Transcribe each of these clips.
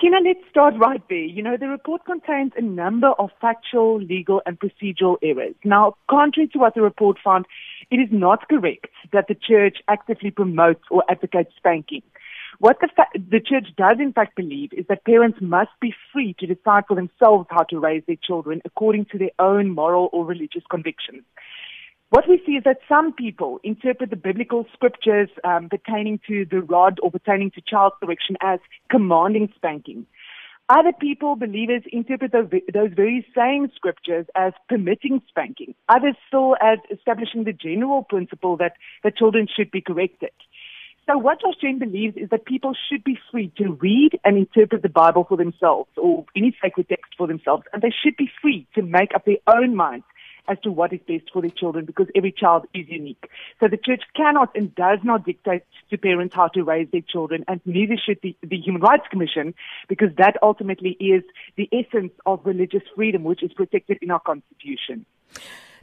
Sakina, let's start right there. You know, the report contains a number of factual, legal, and procedural errors. Now, contrary to what the report found, it is not correct that the church actively promotes or advocates spanking. What the, fa- the church does in fact believe is that parents must be free to decide for themselves how to raise their children according to their own moral or religious convictions. What we see is that some people interpret the biblical scriptures um, pertaining to the rod or pertaining to child correction as commanding spanking. Other people, believers, interpret those, those very same scriptures as permitting spanking. Others still as establishing the general principle that, that children should be corrected. So what Josh Gen believes is that people should be free to read and interpret the Bible for themselves or any sacred text for themselves, and they should be free to make up their own minds as to what is best for their children because every child is unique. So the church cannot and does not dictate to parents how to raise their children and neither should the, the Human Rights Commission because that ultimately is the essence of religious freedom which is protected in our constitution.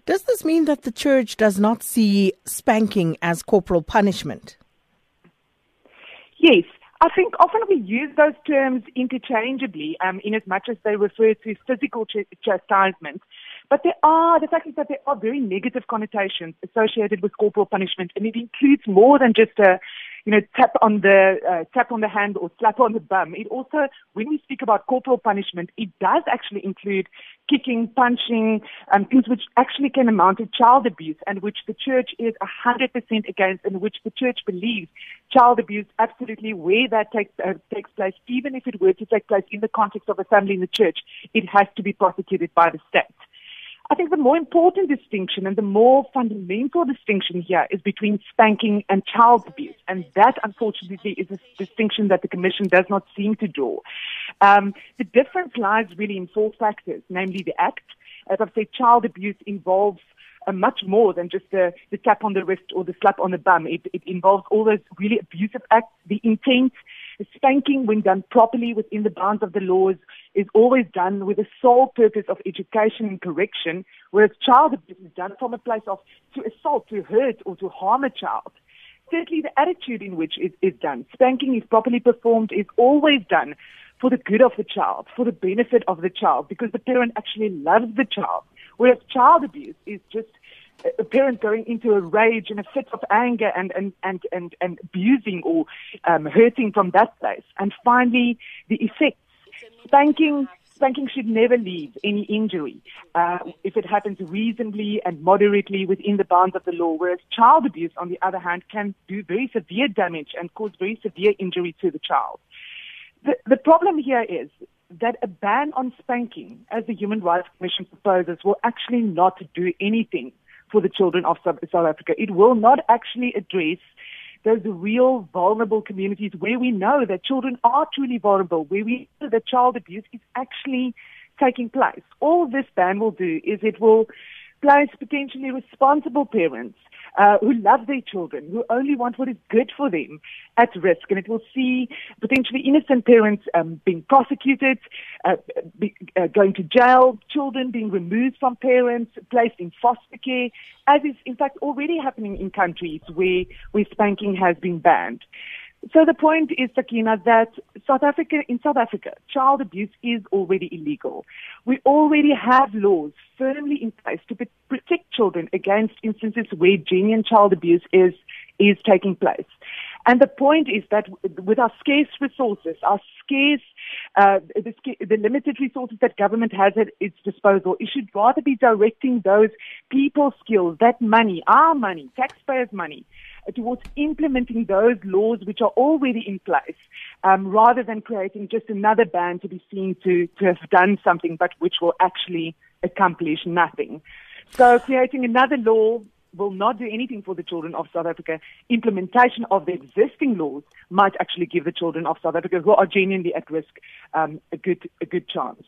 Does this mean that the church does not see spanking as corporal punishment? Yes. I think often we use those terms interchangeably um, in as much as they refer to physical ch- chastisement. But there are, the fact is that there are very negative connotations associated with corporal punishment, and it includes more than just a, you know, tap on the uh, tap on the hand or slap on the bum. It also, when we speak about corporal punishment, it does actually include kicking, punching, um, things which actually can amount to child abuse, and which the church is hundred percent against, and which the church believes child abuse absolutely where that takes uh, takes place, even if it were to take place in the context of a family in the church, it has to be prosecuted by the state. I think the more important distinction and the more fundamental distinction here is between spanking and child abuse. And that, unfortunately, is a distinction that the Commission does not seem to draw. Um, the difference lies really in four factors, namely the act. As I've said, child abuse involves uh, much more than just the, the tap on the wrist or the slap on the bum. It, it involves all those really abusive acts, the intent, spanking when done properly within the bounds of the laws is always done with the sole purpose of education and correction, whereas child abuse is done from a place of to assault, to hurt, or to harm a child. Thirdly, the attitude in which it is done. Spanking, if properly performed, is always done for the good of the child, for the benefit of the child, because the parent actually loves the child. Whereas child abuse is just a parent going into a rage and a fit of anger and, and, and, and, and abusing or um, hurting from that place. And finally, the effects. Spanking, spanking should never leave any injury uh, if it happens reasonably and moderately within the bounds of the law, whereas child abuse, on the other hand, can do very severe damage and cause very severe injury to the child. The, the problem here is that a ban on spanking, as the Human Rights Commission proposes, will actually not do anything for the children of South Africa. It will not actually address those real vulnerable communities where we know that children are truly vulnerable, where we know that child abuse is actually taking place. All this ban will do is it will place potentially responsible parents uh, who love their children, who only want what is good for them at risk. And it will see potentially innocent parents um, being prosecuted, uh, be, uh, going to jail, children being removed from parents, placed in foster care, as is in fact already happening in countries where, where spanking has been banned. So the point is, Sakina, that South Africa, in South Africa, child abuse is already illegal. We already have laws firmly in place to protect children against instances where genuine child abuse is, is taking place. And the point is that with our scarce resources, our scarce, uh, the, the, limited resources that government has at its disposal, it should rather be directing those people skills, that money, our money, taxpayers' money, towards implementing those laws which are already in place, um, rather than creating just another ban to be seen to, to have done something, but which will actually accomplish nothing. So creating another law will not do anything for the children of South Africa. Implementation of the existing laws might actually give the children of South Africa who are genuinely at risk um, a good a good chance.